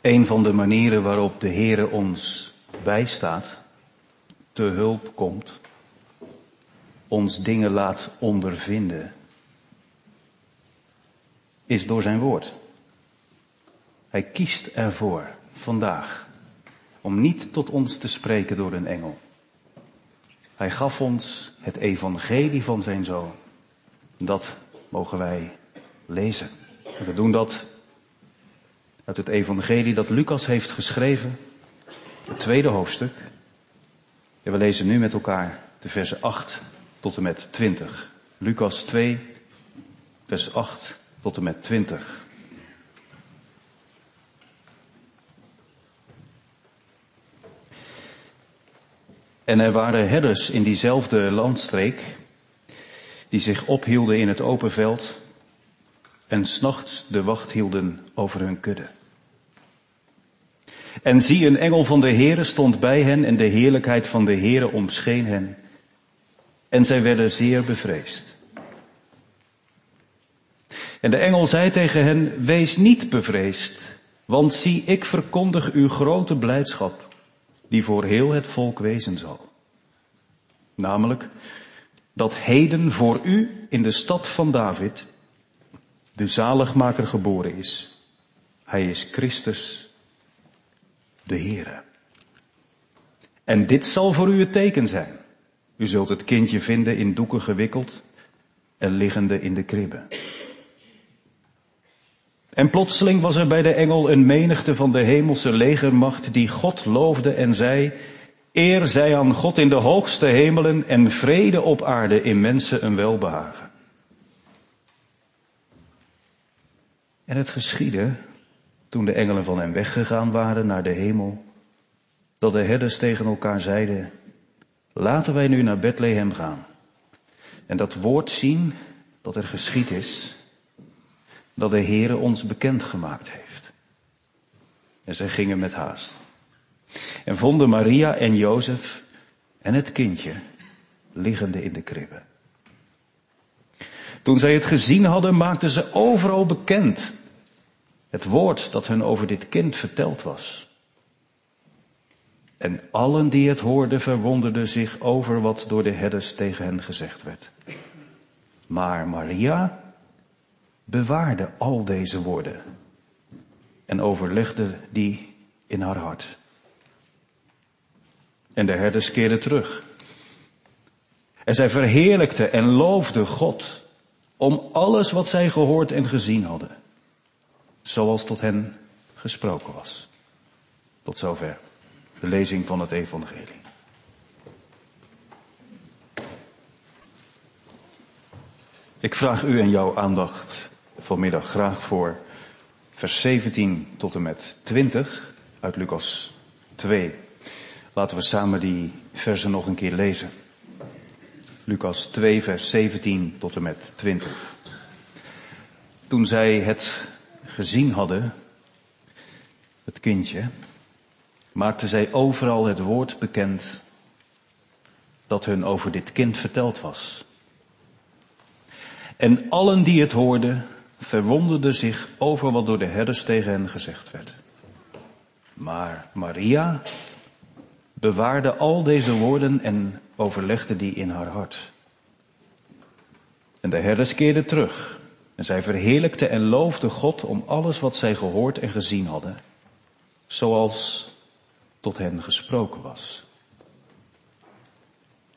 Een van de manieren waarop de Heere ons bijstaat, te hulp komt, ons dingen laat ondervinden, is door zijn woord. Hij kiest ervoor vandaag om niet tot ons te spreken door een engel. Hij gaf ons het evangelie van zijn zoon. Dat mogen wij lezen. En we doen dat uit het evangelie dat Lucas heeft geschreven, het tweede hoofdstuk. En we lezen nu met elkaar de versen 8 tot en met 20. Lucas 2, vers 8 tot en met 20. En er waren herders in diezelfde landstreek die zich ophielden in het open veld en s'nachts de wacht hielden over hun kudde. En zie, een engel van de Heere stond bij hen en de heerlijkheid van de Heere omscheen hen. En zij werden zeer bevreesd. En de engel zei tegen hen, wees niet bevreesd, want zie, ik verkondig uw grote blijdschap, die voor heel het volk wezen zal. Namelijk, dat heden voor u in de stad van David de zaligmaker geboren is. Hij is Christus, de Heere. En dit zal voor u het teken zijn. U zult het kindje vinden in doeken gewikkeld en liggende in de kribbe. En plotseling was er bij de engel een menigte van de hemelse legermacht die God loofde en zei, eer zij aan God in de hoogste hemelen en vrede op aarde in mensen een welbehagen. En het geschiedde, toen de engelen van hem weggegaan waren naar de hemel, dat de herders tegen elkaar zeiden, laten wij nu naar Bethlehem gaan en dat woord zien dat er geschied is, dat de Heere ons bekendgemaakt heeft. En zij gingen met haast. En vonden Maria en Jozef en het kindje liggende in de kribbe. Toen zij het gezien hadden, maakten ze overal bekend het woord dat hun over dit kind verteld was. En allen die het hoorden verwonderden zich over wat door de herders tegen hen gezegd werd. Maar Maria bewaarde al deze woorden en overlegde die in haar hart. En de herders keerden terug. En zij verheerlijkte en loofde God om alles wat zij gehoord en gezien hadden. Zoals tot hen gesproken was. Tot zover de lezing van het evangelie. Ik vraag u en jouw aandacht vanmiddag graag voor vers 17 tot en met 20 uit Lucas 2. Laten we samen die versen nog een keer lezen. Lucas 2, vers 17 tot en met 20. Toen zij het gezien hadden, het kindje, maakten zij overal het woord bekend dat hun over dit kind verteld was. En allen die het hoorden, verwonderden zich over wat door de herders tegen hen gezegd werd. Maar Maria bewaarde al deze woorden en overlegde die in haar hart. En de herders keerden terug en zij verheerlijkte en loofde God om alles wat zij gehoord en gezien hadden, zoals tot hen gesproken was.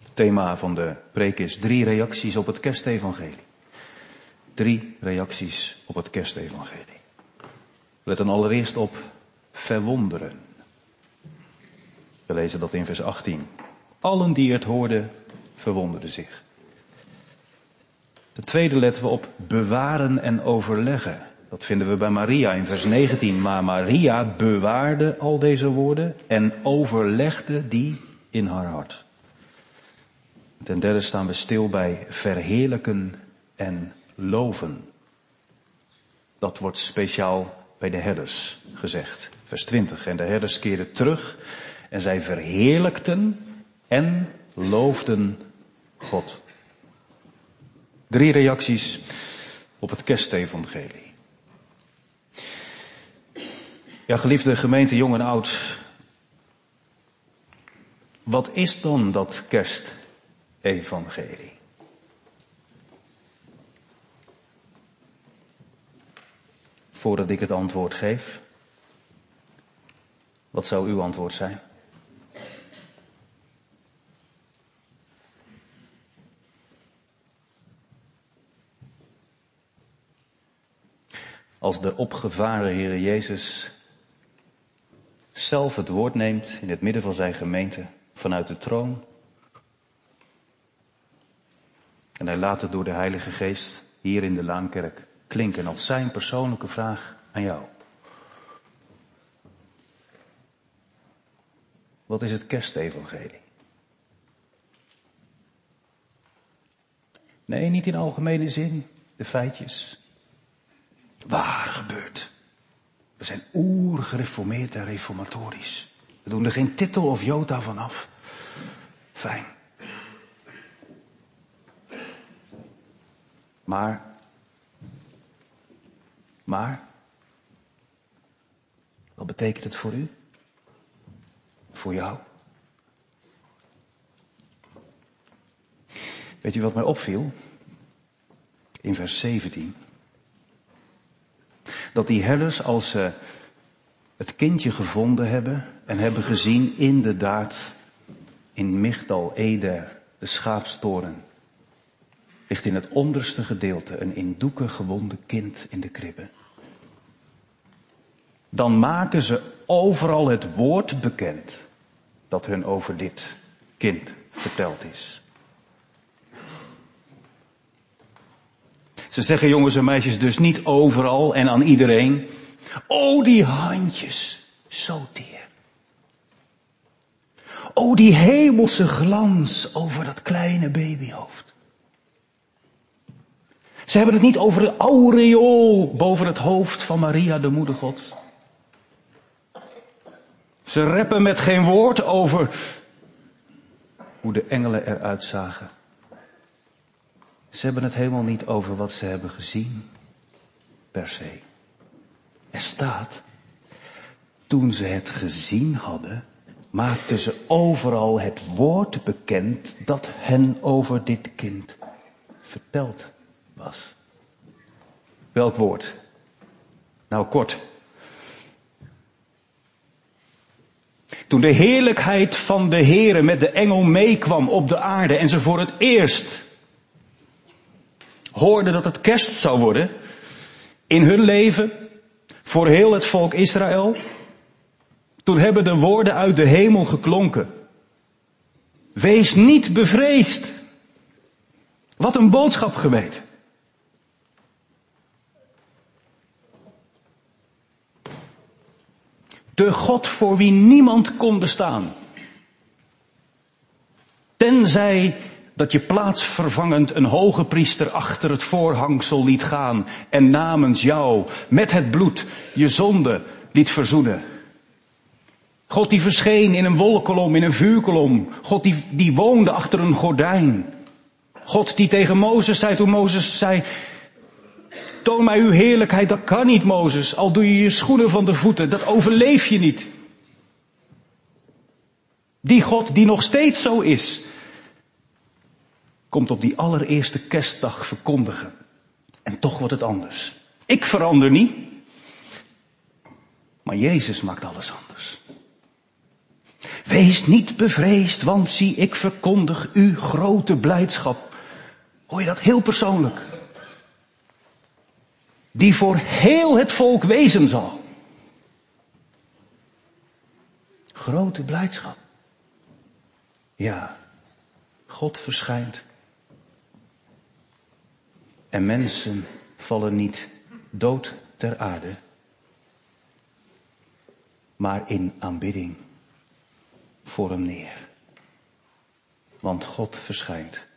Het thema van de preek is drie reacties op het kerstevangelie. Drie reacties op het kerstevangelie. Let dan allereerst op verwonderen. We lezen dat in vers 18. Allen die het hoorden, verwonderden zich. De tweede letten we op bewaren en overleggen. Dat vinden we bij Maria in vers 19. Maar Maria bewaarde al deze woorden en overlegde die in haar hart. Ten derde staan we stil bij verheerlijken en loven. Dat wordt speciaal bij de herders gezegd. Vers 20. En de herders keerden terug en zij verheerlijkten en loofden God. Drie reacties op het kerstevangelie. Ja, geliefde gemeente, jong en oud. Wat is dan dat kerstevangelie? Voordat ik het antwoord geef, wat zou uw antwoord zijn? Als de opgevaren Heer Jezus zelf het woord neemt in het midden van zijn gemeente vanuit de troon. En hij laat het door de Heilige Geest hier in de Laankerk klinken als zijn persoonlijke vraag aan jou. Wat is het kerstevangelie? Nee, niet in algemene zin, de feitjes. Waar gebeurt? We zijn oergereformeerd en reformatorisch. We doen er geen titel of jota van af. Fijn. Maar, maar, wat betekent het voor u? Voor jou? Weet u wat mij opviel? In vers 17 dat die herders, als ze het kindje gevonden hebben en hebben gezien, inderdaad, in Migdal Eder, de schaapstoren, ligt in het onderste gedeelte een in doeken gewonden kind in de kribbe. Dan maken ze overal het woord bekend dat hun over dit kind verteld is. Ze zeggen jongens en meisjes dus niet overal en aan iedereen. Oh, die handjes, zo teer. Oh, die hemelse glans over dat kleine babyhoofd. Ze hebben het niet over de aureool boven het hoofd van Maria, de moeder God. Ze reppen met geen woord over hoe de engelen eruit zagen. Ze hebben het helemaal niet over wat ze hebben gezien, per se. Er staat, toen ze het gezien hadden, maakten ze overal het woord bekend dat hen over dit kind verteld was. Welk woord? Nou, kort. Toen de heerlijkheid van de Heere met de engel meekwam op de aarde en ze voor het eerst hoorden dat het kerst zou worden in hun leven, voor heel het volk Israël, toen hebben de woorden uit de hemel geklonken. Wees niet bevreesd. Wat een boodschap geweest. De God voor wie niemand kon bestaan. Tenzij dat je plaatsvervangend een hoge priester achter het voorhangsel liet gaan en namens jou met het bloed je zonde liet verzoenen. God die verscheen in een wolkolom, in een vuurkolom. God die, die woonde achter een gordijn. God die tegen Mozes zei toen Mozes zei, toon mij uw heerlijkheid, dat kan niet Mozes, al doe je je schoenen van de voeten, dat overleef je niet. Die God die nog steeds zo is, komt op die allereerste kerstdag verkondigen. En toch wordt het anders. Ik verander niet. Maar Jezus maakt alles anders. Wees niet bevreesd, want zie, ik verkondig u grote blijdschap. Hoor je dat heel persoonlijk? Die voor heel het volk wezen zal. Grote blijdschap. Ja, God verschijnt en mensen vallen niet dood ter aarde, maar in aanbidding voor hem neer. Want God verschijnt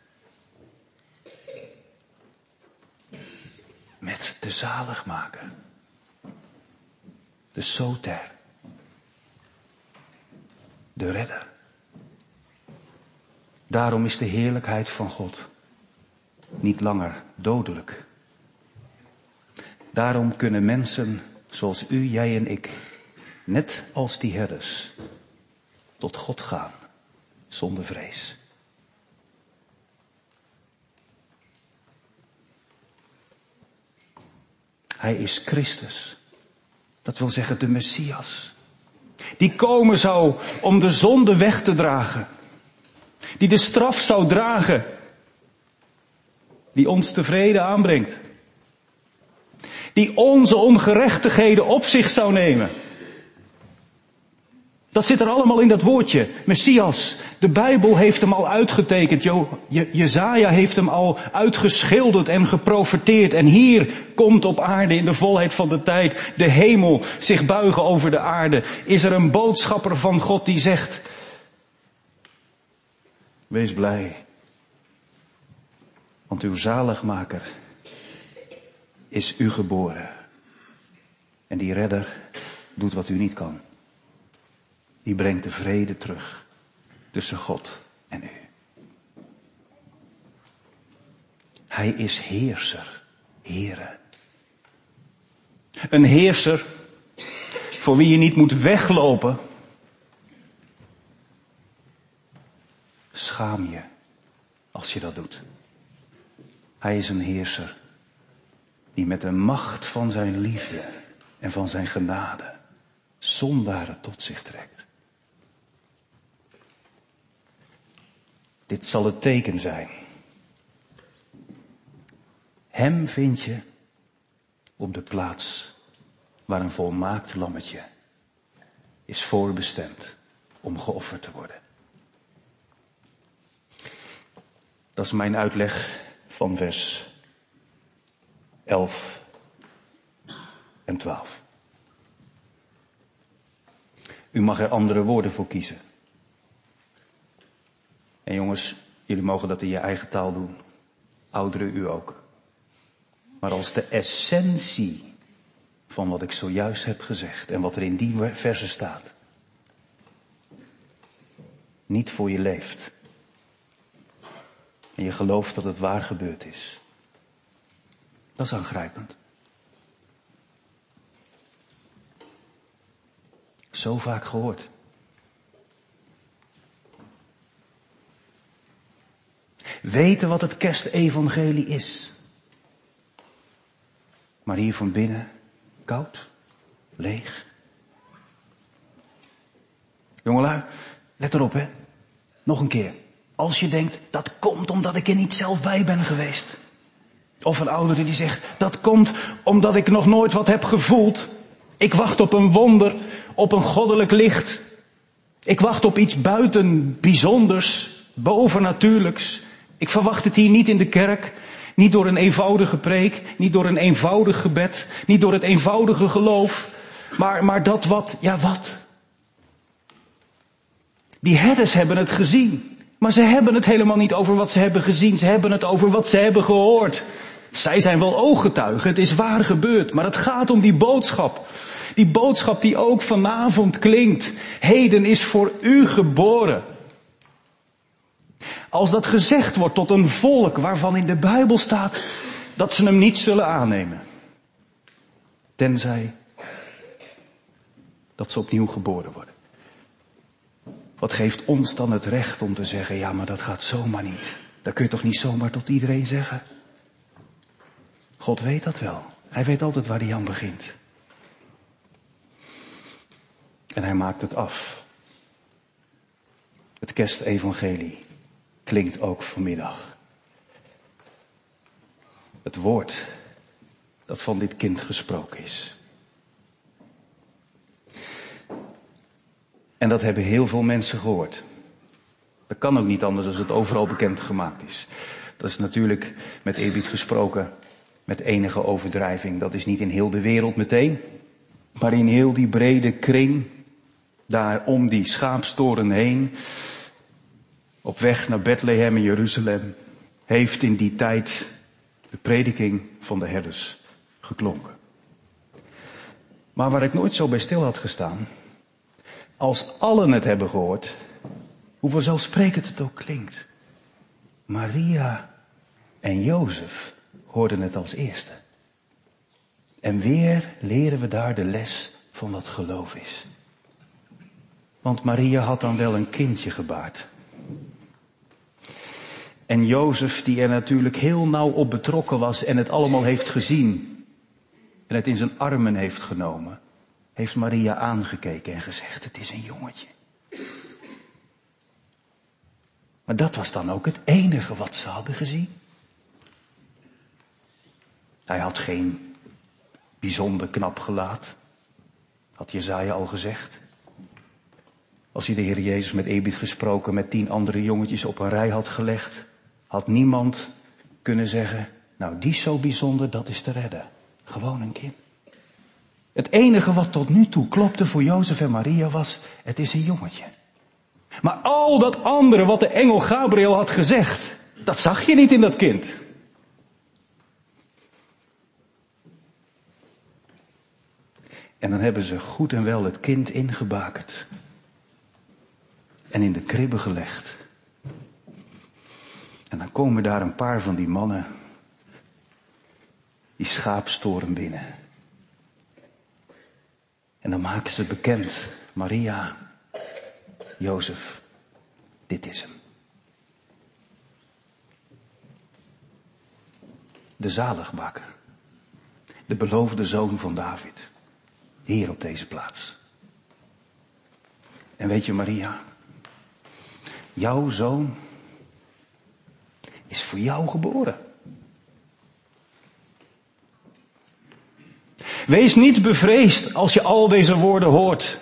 met de zaligmaker, de soter, de redder. Daarom is de heerlijkheid van God niet langer dodelijk. Daarom kunnen mensen zoals u, jij en ik net als die herders, tot God gaan, zonder vrees. Hij is Christus. Dat wil zeggen de Messias. Die komen zou om de zonde weg te dragen. Die de straf zou dragen. Die ons tevreden aanbrengt. Die onze ongerechtigheden op zich zou nemen. Dat zit er allemaal in dat woordje. Messias. De Bijbel heeft hem al uitgetekend. Je, Jezaja heeft hem al uitgeschilderd en geprofeteerd. En hier komt op aarde in de volheid van de tijd de hemel zich buigen over de aarde. Is er een boodschapper van God die zegt, wees blij. Want uw zaligmaker is u geboren. En die redder doet wat u niet kan die brengt de vrede terug tussen God en u. Hij is heerser, heren. Een heerser voor wie je niet moet weglopen. Schaam je als je dat doet. Hij is een heerser die met de macht van zijn liefde en van zijn genade zondaren tot zich trekt. Dit zal het teken zijn. Hem vind je op de plaats waar een volmaakt lammetje is voorbestemd om geofferd te worden. Dat is mijn uitleg van vers 11 en 12. U mag er andere woorden voor kiezen. En jongens, jullie mogen dat in je eigen taal doen. Ouderen u ook. Maar als de essentie van wat ik zojuist heb gezegd en wat er in die verse staat, niet voor je leeft. En je gelooft dat het waar gebeurd is. Dat is aangrijpend. Zo vaak gehoord. Weten wat het kerstevangelie is. Maar hier van binnen koud, leeg. Jongelui, let erop hè. Nog een keer. Als je denkt, dat komt omdat ik er niet zelf bij ben geweest. Of een oudere die zegt, dat komt omdat ik nog nooit wat heb gevoeld. Ik wacht op een wonder, op een goddelijk licht. Ik wacht op iets buiten bijzonders, bovennatuurlijks. Ik verwacht het hier niet in de kerk. Niet door een eenvoudige preek, niet door een eenvoudig gebed, niet door het eenvoudige geloof, maar, maar dat wat, ja wat. Die herders hebben het gezien, maar ze hebben het helemaal niet over wat ze hebben gezien, ze hebben het over wat ze hebben gehoord. Zij zijn wel ooggetuigen, het is waar gebeurd, maar het gaat om die boodschap. Die boodschap die ook vanavond klinkt. Heden is voor u geboren als dat gezegd wordt tot een volk waarvan in de Bijbel staat dat ze hem niet zullen aannemen. Tenzij dat ze opnieuw geboren worden. Wat geeft ons dan het recht om te zeggen, ja maar dat gaat zomaar niet. Dat kun je toch niet zomaar tot iedereen zeggen? God weet dat wel. Hij weet altijd waar hij aan begint. En hij maakt het af. Het kerstevangelie klinkt ook vanmiddag. Het woord dat van dit kind gesproken is. En dat hebben heel veel mensen gehoord. Dat kan ook niet anders als het overal bekend gemaakt is. Dat is natuurlijk met eerbied gesproken, met enige overdrijving. Dat is niet in heel de wereld meteen, maar in heel die brede kring, daar om die schaapstoren heen, op weg naar Bethlehem in Jeruzalem heeft in die tijd de prediking van de herders geklonken. Maar waar ik nooit zo bij stil had gestaan, als allen het hebben gehoord, hoe vanzelfsprekend het ook klinkt. Maria en Jozef hoorden het als eerste. En weer leren we daar de les van wat geloof is. Want Maria had dan wel een kindje gebaard. En Jozef, die er natuurlijk heel nauw op betrokken was en het allemaal heeft gezien en het in zijn armen heeft genomen, heeft Maria aangekeken en gezegd, het is een jongetje. Maar dat was dan ook het enige wat ze hadden gezien. Hij had geen bijzonder knap gelaat. Had Jezaja al gezegd. Als hij de Heer Jezus met eerbied gesproken met tien andere jongetjes op een rij had gelegd, had niemand kunnen zeggen, nou die is zo bijzonder, dat is te redden. Gewoon een kind. Het enige wat tot nu toe klopte voor Jozef en Maria was, het is een jongetje. Maar al dat andere wat de engel Gabriel had gezegd, dat zag je niet in dat kind. En dan hebben ze goed en wel het kind ingebakerd. En in de kribbe gelegd. En dan komen daar een paar van die mannen. Die schaapstoren binnen. En dan maken ze bekend. Maria, Jozef, dit is hem. De zaligbakker. De beloofde zoon van David. Hier op deze plaats. En weet je Maria, jouw zoon is voor jou geboren. Wees niet bevreesd als je al deze woorden hoort.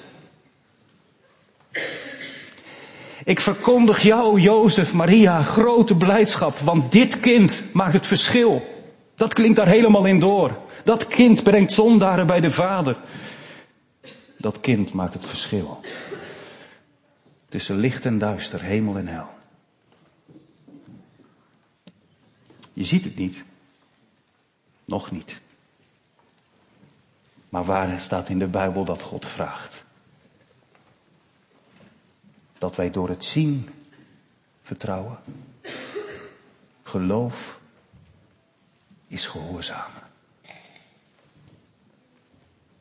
Ik verkondig jou, Jozef, Maria, grote blijdschap, want dit kind maakt het verschil. Dat klinkt daar helemaal in door. Dat kind brengt zondaren bij de Vader. Dat kind maakt het verschil. Tussen licht en duister, hemel en hel. Je ziet het niet. Nog niet. Maar waar staat in de Bijbel dat God vraagt? Dat wij door het zien vertrouwen. Geloof is gehoorzamen.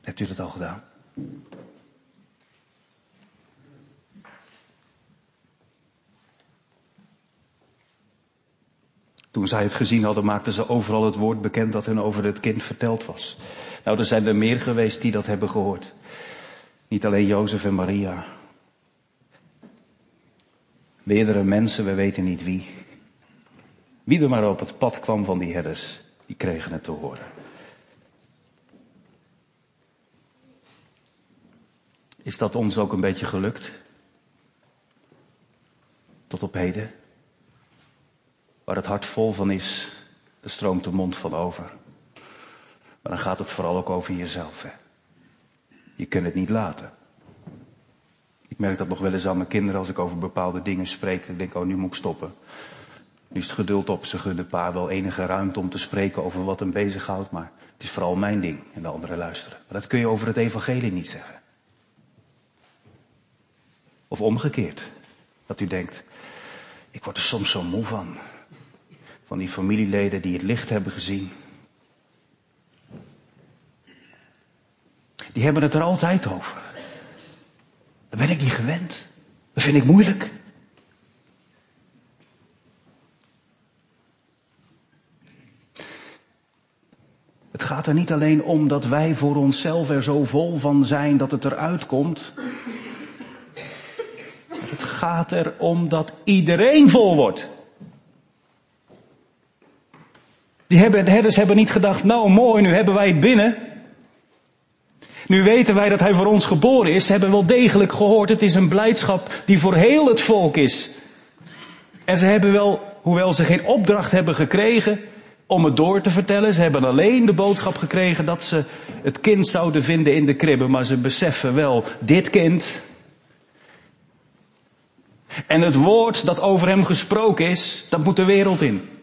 Hebt u dat al gedaan? Toen zij het gezien hadden, maakten ze overal het woord bekend dat hen over het kind verteld was. Nou, er zijn er meer geweest die dat hebben gehoord. Niet alleen Jozef en Maria. Meerdere mensen, we weten niet wie. Wie er maar op het pad kwam van die herders, die kregen het te horen. Is dat ons ook een beetje gelukt? Tot op heden? Waar het hart vol van is, er stroomt de mond van over. Maar dan gaat het vooral ook over jezelf. Hè? Je kunt het niet laten. Ik merk dat nog wel eens aan mijn kinderen als ik over bepaalde dingen spreek. Ik denk, oh nu moet ik stoppen. Nu is het geduld op. Ze gunnen pa wel enige ruimte om te spreken over wat hem bezighoudt. Maar het is vooral mijn ding en de anderen luisteren. Maar dat kun je over het evangelie niet zeggen. Of omgekeerd. Dat u denkt, ik word er soms zo moe van. Van die familieleden die het licht hebben gezien. Die hebben het er altijd over. Dan ben ik niet gewend. Dat vind ik moeilijk. Het gaat er niet alleen om dat wij voor onszelf er zo vol van zijn dat het eruit komt gaat erom dat iedereen vol wordt. Die hebben, de herders hebben niet gedacht, nou mooi, nu hebben wij het binnen. Nu weten wij dat hij voor ons geboren is. Ze hebben wel degelijk gehoord, het is een blijdschap die voor heel het volk is. En ze hebben wel, hoewel ze geen opdracht hebben gekregen om het door te vertellen, ze hebben alleen de boodschap gekregen dat ze het kind zouden vinden in de kribbe. Maar ze beseffen wel, dit kind, en het woord dat over hem gesproken is, dat moet de wereld in.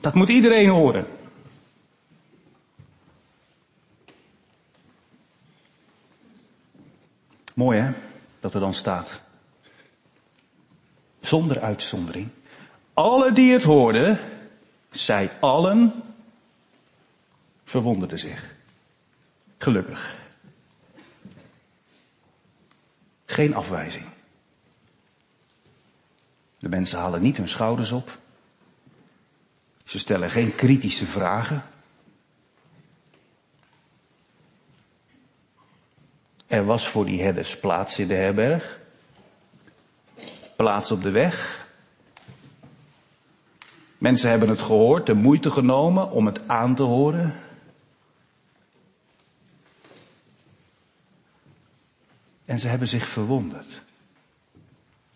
Dat moet iedereen horen. Mooi hè, dat er dan staat. Zonder uitzondering. Alle die het hoorden, zij allen verwonderden zich. Gelukkig. geen afwijzing. De mensen halen niet hun schouders op. Ze stellen geen kritische vragen. Er was voor die herders plaats in de herberg. Plaats op de weg. Mensen hebben het gehoord, de moeite genomen om het aan te horen. En ze hebben zich verwonderd.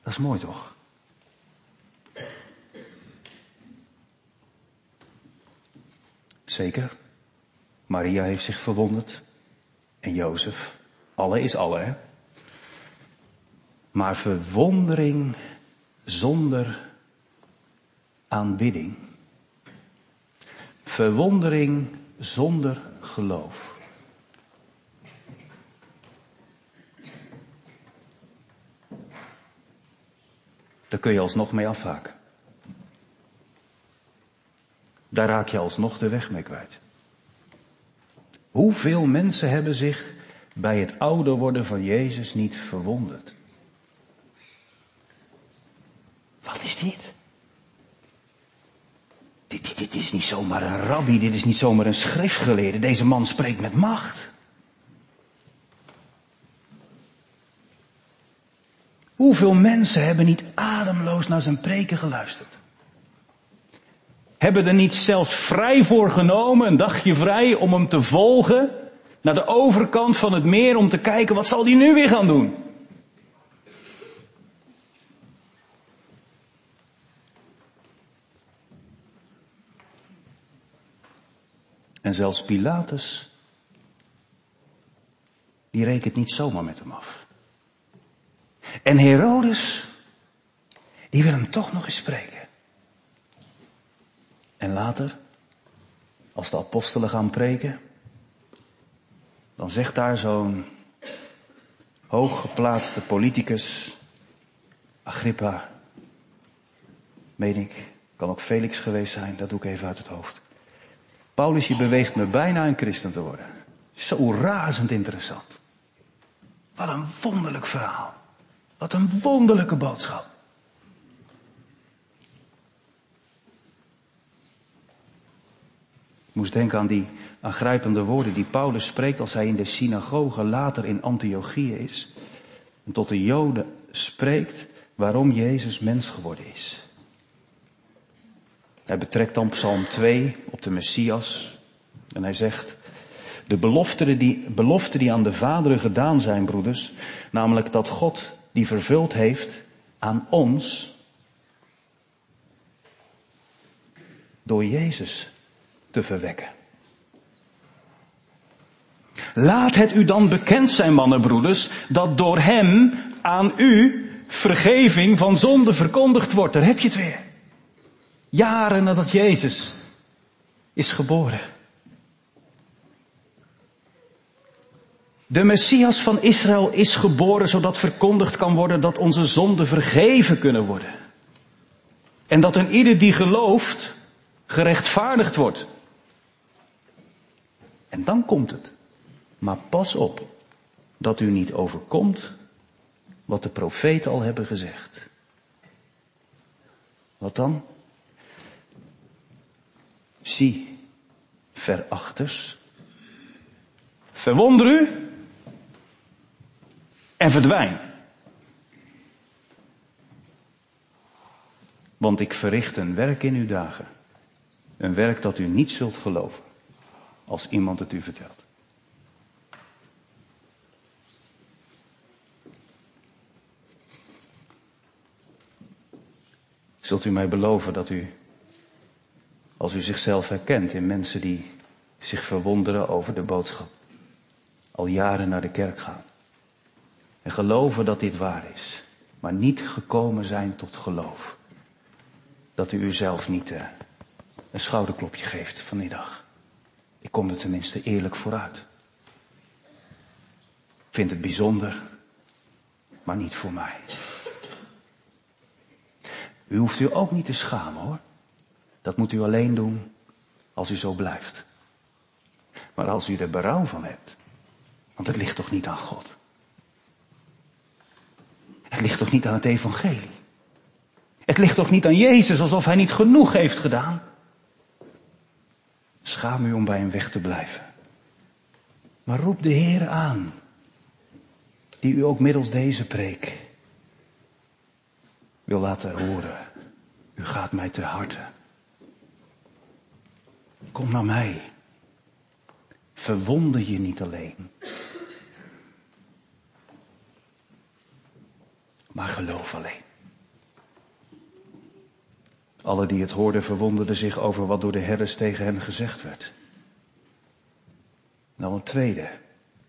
Dat is mooi toch? Zeker. Maria heeft zich verwonderd. En Jozef. Alle is alle, hè? Maar verwondering zonder aanbidding. Verwondering zonder geloof. Daar kun je alsnog mee afhaken. Daar raak je alsnog de weg mee kwijt. Hoeveel mensen hebben zich bij het ouder worden van Jezus niet verwonderd? Wat is dit? Dit, dit, dit is niet zomaar een rabbi, dit is niet zomaar een schriftgeleerde. Deze man spreekt met macht. Hoeveel mensen hebben niet ademloos naar zijn preken geluisterd? Hebben er niet zelfs vrij voor genomen, een dagje vrij, om hem te volgen naar de overkant van het meer om te kijken wat zal hij nu weer gaan doen? En zelfs Pilatus, die rekent niet zomaar met hem af. En Herodes, die wil hem toch nog eens spreken. En later, als de apostelen gaan preken, dan zegt daar zo'n hooggeplaatste politicus, Agrippa, meen ik, kan ook Felix geweest zijn, dat doe ik even uit het hoofd. Paulus, je beweegt me bijna een christen te worden. Zo razend interessant. Wat een wonderlijk verhaal. Wat een wonderlijke boodschap. Ik moest denken aan die aangrijpende woorden die Paulus spreekt als hij in de synagoge later in Antiochië is. En tot de Joden spreekt waarom Jezus mens geworden is. Hij betrekt dan Psalm 2 op de Messias. En hij zegt, de beloften die, beloften die aan de vaderen gedaan zijn, broeders, namelijk dat God die vervuld heeft aan ons door Jezus te verwekken. Laat het u dan bekend zijn, mannenbroeders, dat door hem aan u vergeving van zonde verkondigd wordt. Daar heb je het weer. Jaren nadat Jezus is geboren. De Messias van Israël is geboren zodat verkondigd kan worden dat onze zonden vergeven kunnen worden. En dat een ieder die gelooft gerechtvaardigd wordt. En dan komt het. Maar pas op dat u niet overkomt wat de profeten al hebben gezegd. Wat dan? Zie, verachters, verwonder u en verdwijn. Want ik verricht een werk in uw dagen. Een werk dat u niet zult geloven als iemand het u vertelt. Zult u mij beloven dat u als u zichzelf herkent in mensen die zich verwonderen over de boodschap. Al jaren naar de kerk gaan. En geloven dat dit waar is. Maar niet gekomen zijn tot geloof. Dat u uzelf niet uh, een schouderklopje geeft vanmiddag. Ik kom er tenminste eerlijk vooruit. Vind het bijzonder, maar niet voor mij. U hoeft u ook niet te schamen hoor. Dat moet u alleen doen als u zo blijft. Maar als u er berouw van hebt, want het ligt toch niet aan God. Het ligt toch niet aan het evangelie? Het ligt toch niet aan Jezus alsof hij niet genoeg heeft gedaan? Schaam u om bij hem weg te blijven. Maar roep de Heer aan, die u ook middels deze preek wil laten horen. U gaat mij te harte. Kom naar mij. Verwonder je niet alleen. Maar geloof alleen. Alle die het hoorden verwonderden zich over wat door de herders tegen hen gezegd werd. Dan een tweede.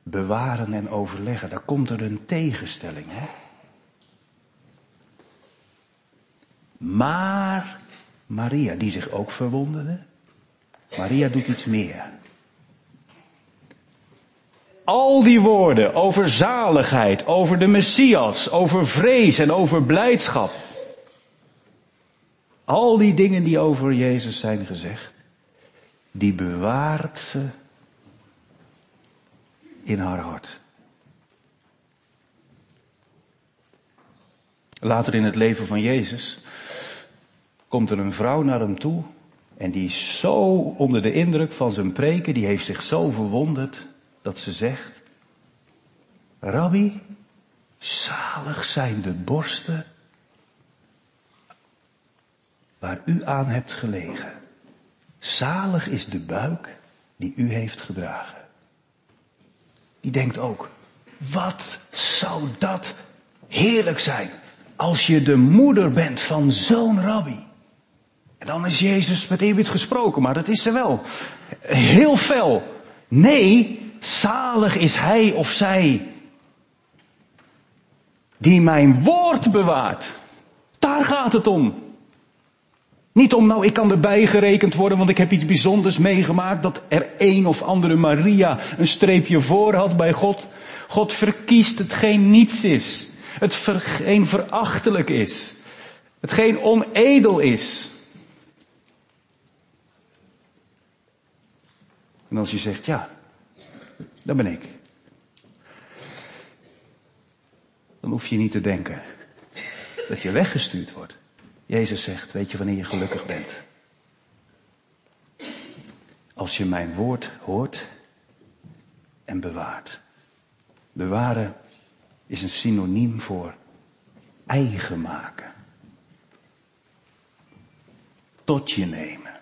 Bewaren en overleggen. Daar komt er een tegenstelling, hè? Maar Maria, die zich ook verwonderde, Maria doet iets meer. Al die woorden over zaligheid, over de Messias, over vrees en over blijdschap. Al die dingen die over Jezus zijn gezegd, die bewaart ze in haar hart. Later in het leven van Jezus komt er een vrouw naar hem toe en die is zo onder de indruk van zijn preken, die heeft zich zo verwonderd dat ze zegt, Rabbi, zalig zijn de borsten waar u aan hebt gelegen. Zalig is de buik die u heeft gedragen. Die denkt ook, wat zou dat heerlijk zijn als je de moeder bent van zo'n rabbi. En dan is Jezus met eerbied gesproken, maar dat is ze wel. Heel fel. Nee, zalig is hij of zij die mijn woord bewaart. Daar gaat het om. Niet om, nou, ik kan erbij gerekend worden, want ik heb iets bijzonders meegemaakt, dat er een of andere Maria een streepje voor had bij God. God verkiest hetgeen niets is. Het geen verachtelijk is. Hetgeen onedel is. En als je zegt, ja, dat ben ik. Dan hoef je niet te denken dat je weggestuurd wordt. Jezus zegt, weet je wanneer je gelukkig bent? Als je mijn woord hoort en bewaart. Bewaren is een synoniem voor eigen maken. Tot je nemen.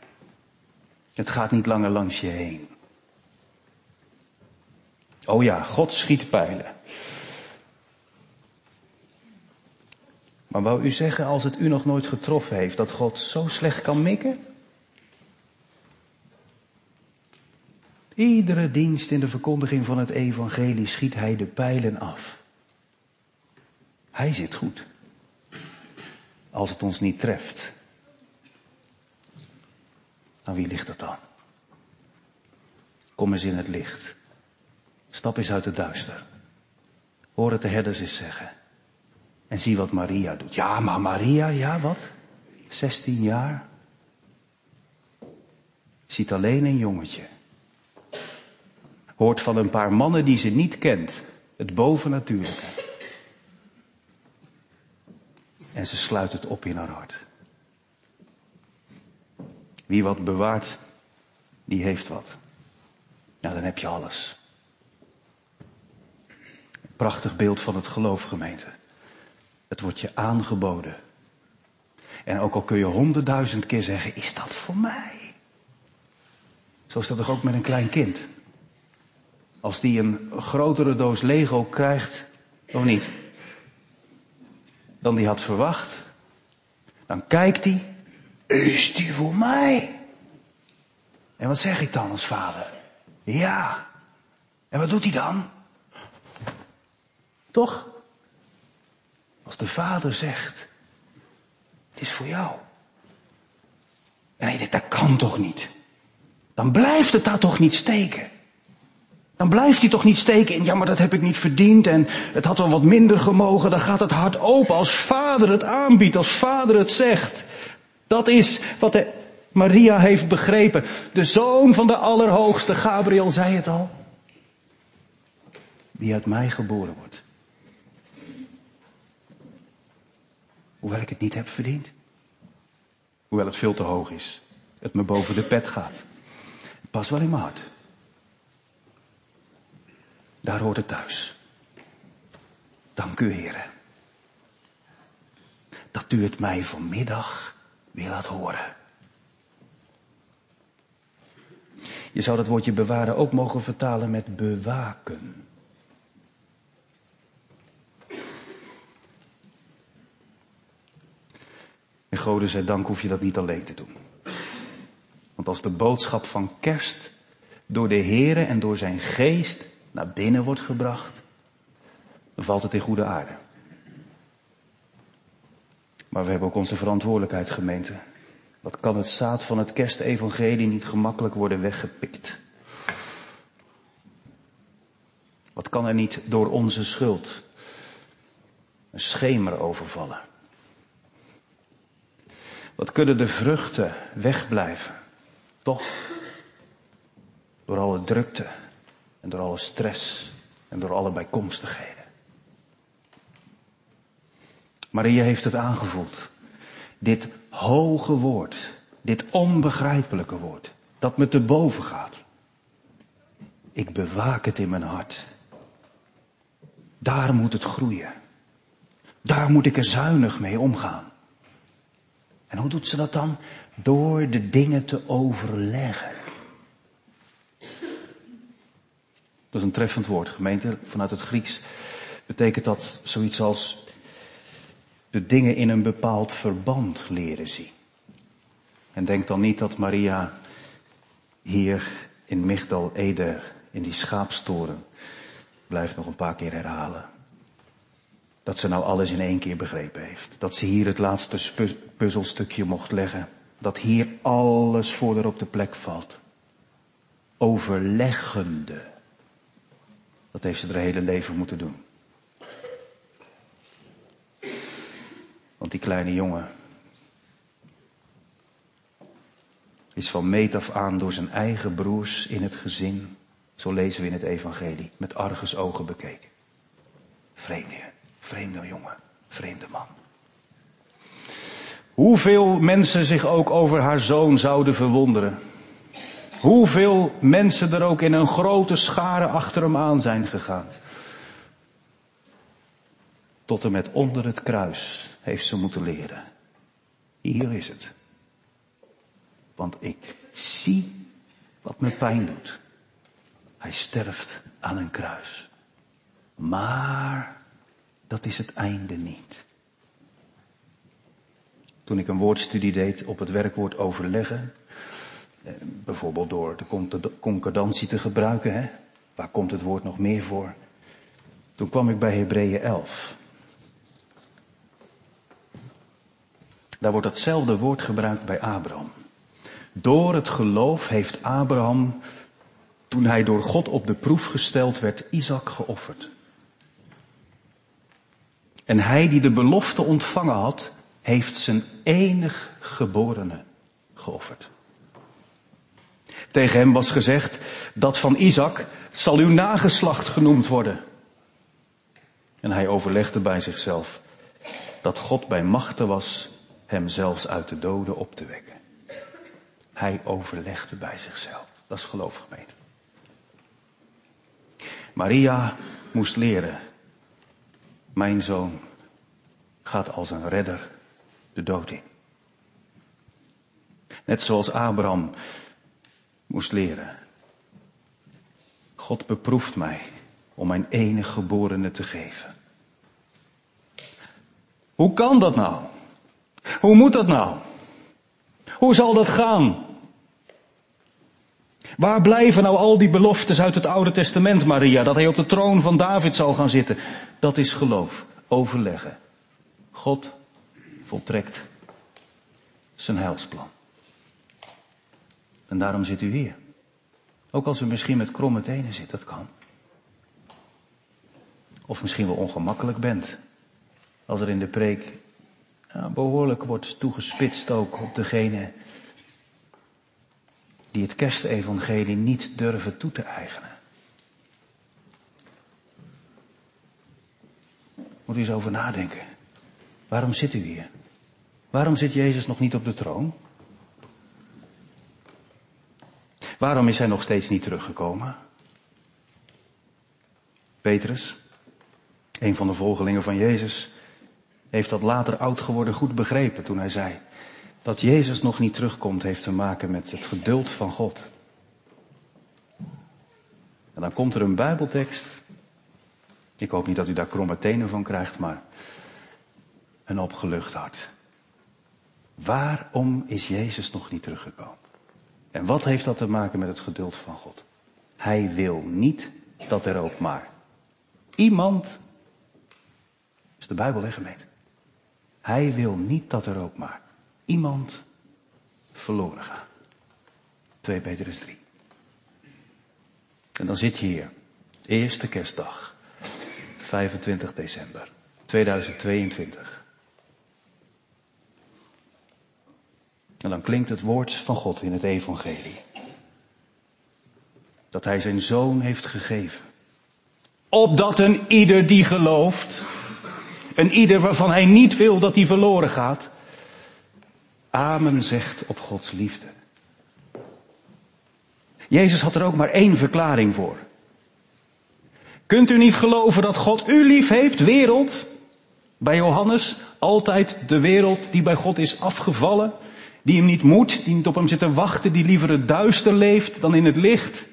Het gaat niet langer langs je heen. Oh ja, God schiet pijlen. Maar wou u zeggen, als het u nog nooit getroffen heeft, dat God zo slecht kan mikken? Iedere dienst in de verkondiging van het evangelie schiet hij de pijlen af. Hij zit goed. Als het ons niet treft. Aan wie ligt dat dan? Kom eens in het licht. Stap eens uit het duister. Hoor het de herders eens zeggen. En zie wat Maria doet. Ja, maar Maria, ja wat? 16 jaar. Ziet alleen een jongetje. Hoort van een paar mannen die ze niet kent. Het bovennatuurlijke. En ze sluit het op in haar hart. Wie wat bewaart, die heeft wat. Nou, dan heb je alles. Prachtig beeld van het geloof, gemeente. Het wordt je aangeboden. En ook al kun je honderdduizend keer zeggen, is dat voor mij? Zo is dat toch ook met een klein kind? Als die een grotere doos Lego krijgt, of niet? Dan die had verwacht. Dan kijkt hij, is die voor mij? En wat zeg ik dan als vader? Ja. En wat doet hij dan? Toch? Als de vader zegt, het is voor jou. En hij denkt, dat kan toch niet? Dan blijft het daar toch niet steken. Dan blijft hij toch niet steken in, ja maar dat heb ik niet verdiend en het had wel wat minder gemogen. Dan gaat het hart open als vader het aanbiedt, als vader het zegt. Dat is wat de Maria heeft begrepen. De zoon van de Allerhoogste, Gabriel zei het al. Die uit mij geboren wordt. Hoewel ik het niet heb verdiend. Hoewel het veel te hoog is. Het me boven de pet gaat. Pas wel in mijn hart. Daar hoort het thuis. Dank u, heren. Dat u het mij vanmiddag weer laat horen. Je zou dat woordje bewaren ook mogen vertalen met bewaken. En Gode zij dank hoef je dat niet alleen te doen. Want als de boodschap van kerst door de Here en door zijn geest naar binnen wordt gebracht, dan valt het in goede aarde. Maar we hebben ook onze verantwoordelijkheid, gemeente. Wat kan het zaad van het kerstevangelie niet gemakkelijk worden weggepikt? Wat kan er niet door onze schuld een schemer overvallen? Wat kunnen de vruchten wegblijven? Toch? Door alle drukte en door alle stress en door alle bijkomstigheden. Maria heeft het aangevoeld. Dit hoge woord, dit onbegrijpelijke woord, dat me te boven gaat. Ik bewaak het in mijn hart. Daar moet het groeien. Daar moet ik er zuinig mee omgaan. En hoe doet ze dat dan? Door de dingen te overleggen. Dat is een treffend woord, gemeente. Vanuit het Grieks betekent dat zoiets als de dingen in een bepaald verband leren zien. En denk dan niet dat Maria hier in Migdal Eder, in die schaapstoren, blijft nog een paar keer herhalen. Dat ze nou alles in één keer begrepen heeft. Dat ze hier het laatste puzzelstukje mocht leggen. Dat hier alles voor haar op de plek valt. Overleggende. Dat heeft ze haar hele leven moeten doen. Want die kleine jongen is van meet af aan door zijn eigen broers in het gezin, zo lezen we in het evangelie, met argus ogen bekeken. Vreemde, vreemde jongen, vreemde man. Hoeveel mensen zich ook over haar zoon zouden verwonderen. Hoeveel mensen er ook in een grote schare achter hem aan zijn gegaan. Tot en met onder het kruis heeft ze moeten leren. Hier is het. Want ik zie wat me pijn doet. Hij sterft aan een kruis. Maar dat is het einde niet. Toen ik een woordstudie deed op het werkwoord overleggen, eh, bijvoorbeeld door de concordantie te gebruiken, hè? waar komt het woord nog meer voor? Toen kwam ik bij Hebreeën 11. Daar wordt datzelfde woord gebruikt bij Abraham. Door het geloof heeft Abraham, toen hij door God op de proef gesteld werd, Isaac geofferd. En hij die de belofte ontvangen had, heeft zijn enig geborene geofferd. Tegen hem was gezegd, dat van Isaac zal uw nageslacht genoemd worden. En hij overlegde bij zichzelf dat God bij machten was hem zelfs uit de doden op te wekken. Hij overlegde bij zichzelf. Dat is geloof gemeente. Maria moest leren. Mijn zoon gaat als een redder de dood in. Net zoals Abraham moest leren. God beproeft mij om mijn enige geborene te geven. Hoe kan dat nou? Hoe moet dat nou? Hoe zal dat gaan? Waar blijven nou al die beloftes uit het Oude Testament, Maria, dat hij op de troon van David zal gaan zitten? Dat is geloof, overleggen. God voltrekt zijn heilsplan. En daarom zit u hier. Ook als u misschien met kromme tenen zit, dat kan. Of misschien wel ongemakkelijk bent. Als er in de preek behoorlijk wordt toegespitst ook op degene die het kerstevangelie niet durven toe te eigenen. Moet u eens over nadenken. Waarom zit u hier? Waarom zit Jezus nog niet op de troon? Waarom is hij nog steeds niet teruggekomen? Petrus, een van de volgelingen van Jezus, heeft dat later oud geworden goed begrepen toen hij zei dat Jezus nog niet terugkomt heeft te maken met het geduld van God. En dan komt er een Bijbeltekst. Ik hoop niet dat u daar kromme tenen van krijgt, maar een opgelucht hart. Waarom is Jezus nog niet teruggekomen? En wat heeft dat te maken met het geduld van God? Hij wil niet dat er ook maar iemand, is de Bijbel? Hij wil niet dat er ook maar iemand verloren gaat. 2 Petrus 3. En dan zit je hier, eerste kerstdag, 25 december 2022. En dan klinkt het woord van God in het evangelie. Dat hij zijn zoon heeft gegeven. Opdat een ieder die gelooft, een ieder waarvan hij niet wil dat hij verloren gaat, amen zegt op Gods liefde. Jezus had er ook maar één verklaring voor. Kunt u niet geloven dat God u lief heeft, wereld? Bij Johannes altijd de wereld die bij God is afgevallen, die hem niet moet, die niet op hem zit te wachten, die liever het duister leeft dan in het licht.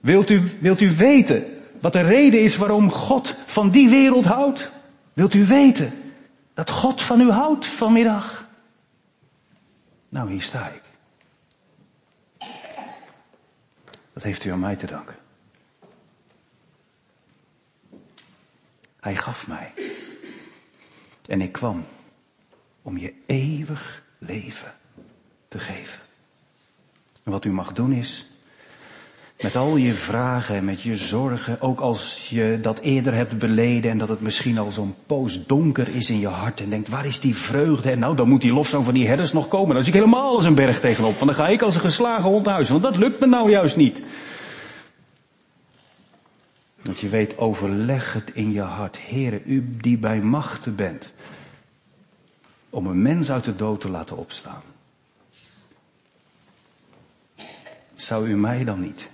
Wilt u, wilt u weten wat de reden is waarom God van die wereld houdt? Wilt u weten dat God van u houdt vanmiddag? Nou, hier sta ik. Dat heeft u aan mij te danken. Hij gaf mij. En ik kwam om je eeuwig leven te geven. En wat u mag doen is, met al je vragen en met je zorgen, ook als je dat eerder hebt beleden en dat het misschien al zo'n poos donker is in je hart en denkt, waar is die vreugde? En nou, dan moet die lofzang van die herders nog komen. Dan zie ik helemaal als een berg tegenop, want dan ga ik als een geslagen hond huis, want dat lukt me nou juist niet. Dat je weet, overleg het in je hart. Heere, u die bij machten bent, om een mens uit de dood te laten opstaan. Zou u mij dan niet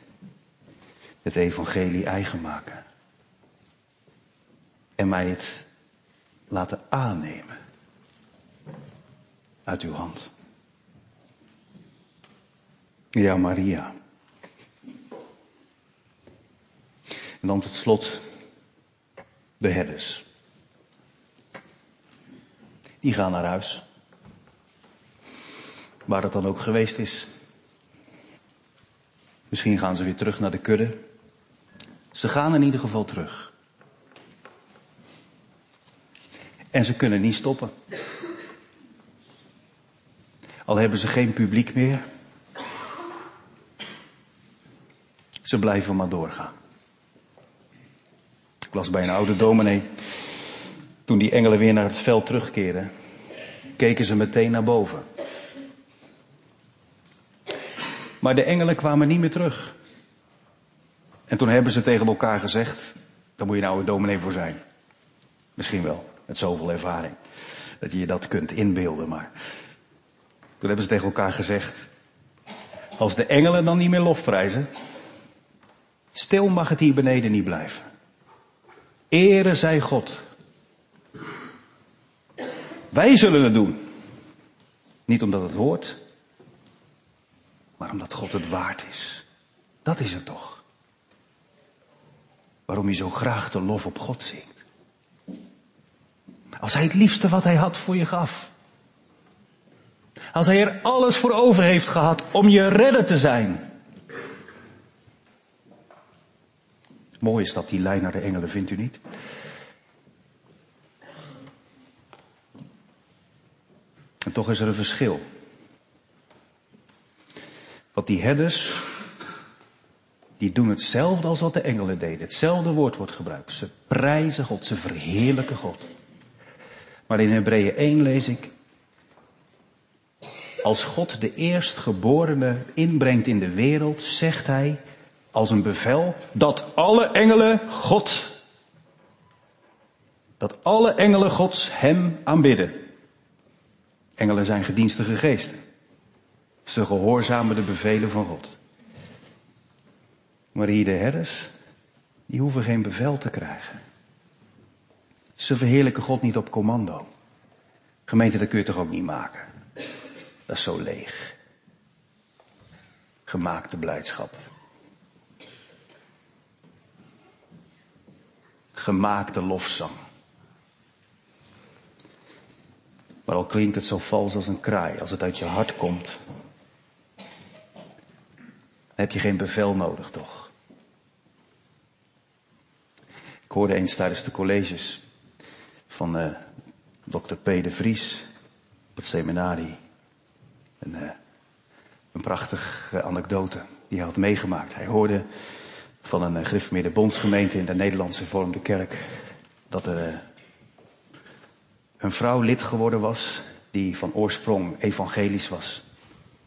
het evangelie eigen maken. En mij het laten aannemen uit uw hand. Ja, Maria. En dan tot slot de herders. Die gaan naar huis. Waar het dan ook geweest is. Misschien gaan ze weer terug naar de kudde. Ze gaan in ieder geval terug. En ze kunnen niet stoppen. Al hebben ze geen publiek meer. Ze blijven maar doorgaan. Ik was bij een oude dominee. Toen die engelen weer naar het veld terugkeerden, keken ze meteen naar boven. Maar de engelen kwamen niet meer terug. En toen hebben ze tegen elkaar gezegd, daar moet je nou een dominee voor zijn. Misschien wel, met zoveel ervaring. Dat je je dat kunt inbeelden, maar. Toen hebben ze tegen elkaar gezegd, als de engelen dan niet meer lofprijzen, stil mag het hier beneden niet blijven. Ere zij God. Wij zullen het doen. Niet omdat het hoort, maar omdat God het waard is. Dat is het toch waarom hij zo graag de lof op God zingt. Als hij het liefste wat hij had voor je gaf. Als hij er alles voor over heeft gehad om je redder te zijn. Mooi is dat die lijn naar de engelen, vindt u niet? En toch is er een verschil. Wat die herders die doen hetzelfde als wat de engelen deden. Hetzelfde woord wordt gebruikt. Ze prijzen God, ze verheerlijken God. Maar in Hebreeën 1 lees ik, als God de eerstgeborene inbrengt in de wereld, zegt hij als een bevel dat alle engelen God, dat alle engelen Gods hem aanbidden. Engelen zijn gedienstige geesten. Ze gehoorzamen de bevelen van God. Maar hier de herders, die hoeven geen bevel te krijgen. Ze verheerlijken God niet op commando. Gemeente, dat kun je toch ook niet maken? Dat is zo leeg. Gemaakte blijdschap. Gemaakte lofzang. Maar al klinkt het zo vals als een kraai, als het uit je hart komt, dan heb je geen bevel nodig, toch? Ik hoorde eens tijdens de colleges van uh, dokter P. de Vries op het seminarie een, uh, een prachtige anekdote die hij had meegemaakt. Hij hoorde van een uh, gereformeerde bondsgemeente in de Nederlandse vormde kerk dat er een vrouw lid geworden was die van oorsprong evangelisch was.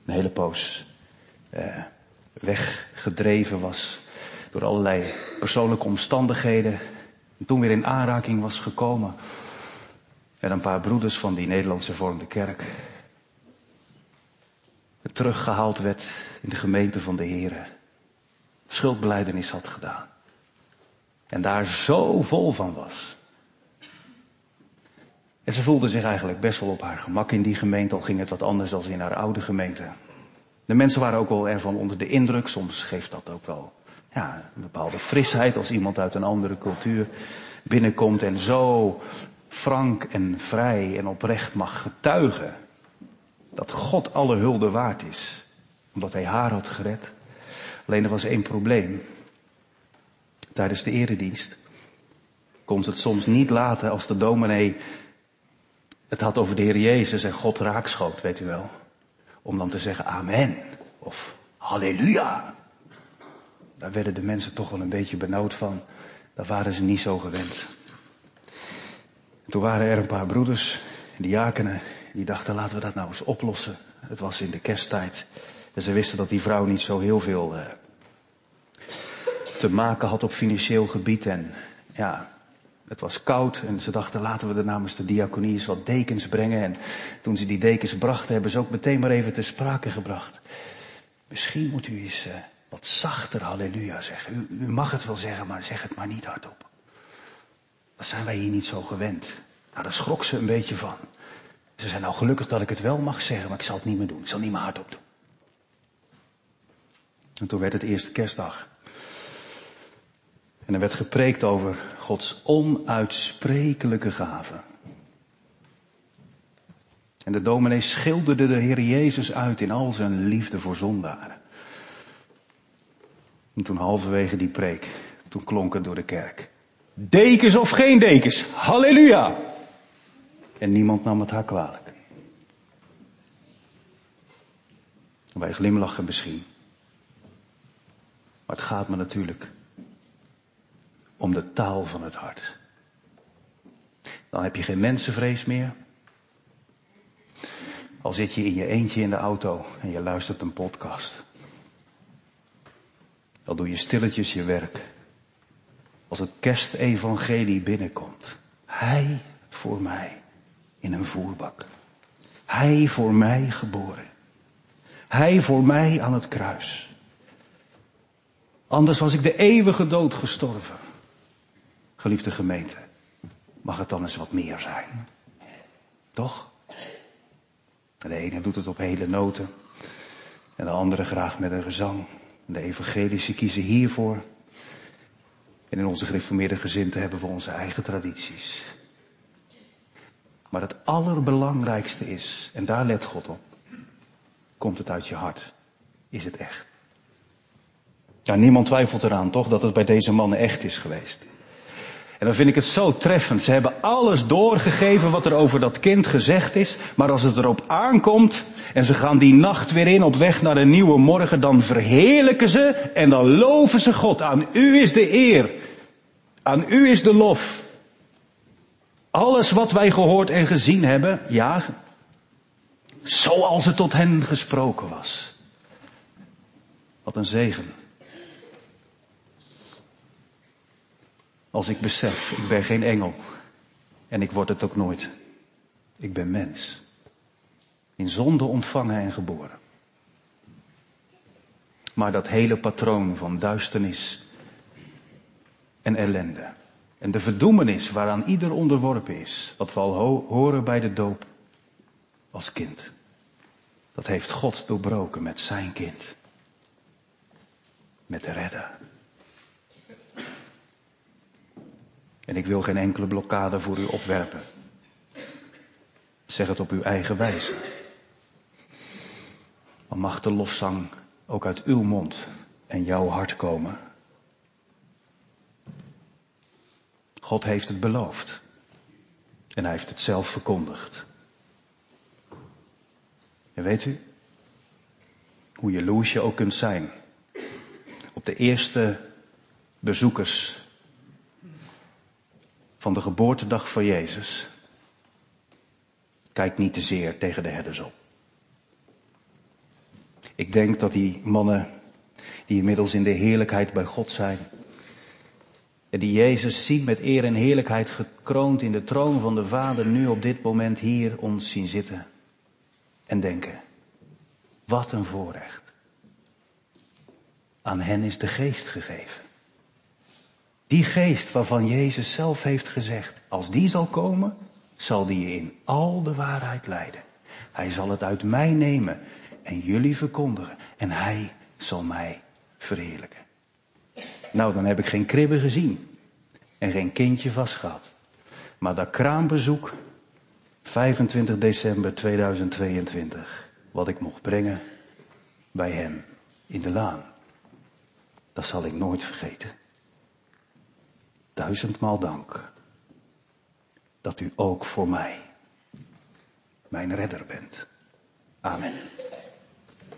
Een hele poos weggedreven was door allerlei persoonlijke omstandigheden. En toen weer in aanraking was gekomen met een paar broeders van die Nederlandse vormde kerk. Teruggehaald werd in de gemeente van de Heren. Schuldbeleidenis had gedaan. En daar zo vol van was. En ze voelde zich eigenlijk best wel op haar gemak in die gemeente, al ging het wat anders dan in haar oude gemeente. De mensen waren ook wel ervan onder de indruk. Soms geeft dat ook wel ja, een bepaalde frisheid als iemand uit een andere cultuur binnenkomt en zo frank en vrij en oprecht mag getuigen dat God alle hulde waard is. Omdat hij haar had gered. Alleen er was één probleem. Tijdens de eredienst kon ze het soms niet laten als de dominee het had over de Heer Jezus en God raakschoot, weet u wel om dan te zeggen amen of halleluja. Daar werden de mensen toch wel een beetje benauwd van. Daar waren ze niet zo gewend. toen waren er een paar broeders, diakenen, die dachten laten we dat nou eens oplossen. Het was in de kersttijd. En ze wisten dat die vrouw niet zo heel veel uh, te maken had op financieel gebied. En ja, het was koud en ze dachten laten we er namens de diaconie eens wat dekens brengen. En toen ze die dekens brachten hebben ze ook meteen maar even te sprake gebracht. Misschien moet u eens uh, wat zachter halleluja zeggen. U, u, mag het wel zeggen, maar zeg het maar niet hardop. Dat zijn wij hier niet zo gewend. Nou, daar schrok ze een beetje van. Ze zei nou gelukkig dat ik het wel mag zeggen, maar ik zal het niet meer doen. Ik zal niet meer hardop doen. En toen werd het eerste kerstdag. En er werd gepreekt over Gods onuitsprekelijke gaven. En de dominee schilderde de Heer Jezus uit in al zijn liefde voor zondaren. En toen halverwege die preek, toen klonk het door de kerk. Dekens of geen dekens, halleluja! En niemand nam het haar kwalijk. Wij glimlachen misschien. Maar het gaat me natuurlijk om de taal van het hart. Dan heb je geen mensenvrees meer. Al zit je in je eentje in de auto en je luistert een podcast. Dan doe je stilletjes je werk. Als het kerstevangelie binnenkomt. Hij voor mij in een voerbak. Hij voor mij geboren. Hij voor mij aan het kruis. Anders was ik de eeuwige dood gestorven. Geliefde gemeente, mag het dan eens wat meer zijn? Toch? De ene doet het op hele noten en de andere graag met een gezang. De evangelische kiezen hiervoor. En in onze gereformeerde gezinten hebben we onze eigen tradities. Maar het allerbelangrijkste is, en daar let God op, komt het uit je hart. Is het echt? Ja, niemand twijfelt eraan toch dat het bij deze mannen echt is geweest. En dan vind ik het zo treffend. Ze hebben alles doorgegeven wat er over dat kind gezegd is. Maar als het erop aankomt en ze gaan die nacht weer in op weg naar een nieuwe morgen, dan verheerlijken ze en dan loven ze God. Aan u is de eer. Aan u is de lof. Alles wat wij gehoord en gezien hebben, ja, zoals het tot hen gesproken was. Wat een zegen. Als ik besef, ik ben geen engel. En ik word het ook nooit. Ik ben mens. In zonde ontvangen en geboren. Maar dat hele patroon van duisternis en ellende. En de verdoemenis waaraan ieder onderworpen is. Wat we al horen bij de doop als kind. Dat heeft God doorbroken met zijn kind. Met de redder. En ik wil geen enkele blokkade voor u opwerpen. Zeg het op uw eigen wijze. Maar mag de lofzang ook uit uw mond en jouw hart komen. God heeft het beloofd. En hij heeft het zelf verkondigd. En weet u, hoe jaloers je ook kunt zijn op de eerste bezoekers van de geboortedag van Jezus, kijk niet te zeer tegen de herders op. Ik denk dat die mannen die inmiddels in de heerlijkheid bij God zijn, en die Jezus zien met eer en heerlijkheid gekroond in de troon van de Vader, nu op dit moment hier ons zien zitten en denken, wat een voorrecht. Aan hen is de geest gegeven. Die geest waarvan Jezus zelf heeft gezegd, als die zal komen, zal die je in al de waarheid leiden. Hij zal het uit mij nemen en jullie verkondigen en hij zal mij verheerlijken. Nou, dan heb ik geen kribben gezien en geen kindje vastgehad. Maar dat kraambezoek, 25 december 2022, wat ik mocht brengen bij hem in de laan, dat zal ik nooit vergeten. Duizendmaal dank dat u ook voor mij mijn redder bent. Amen.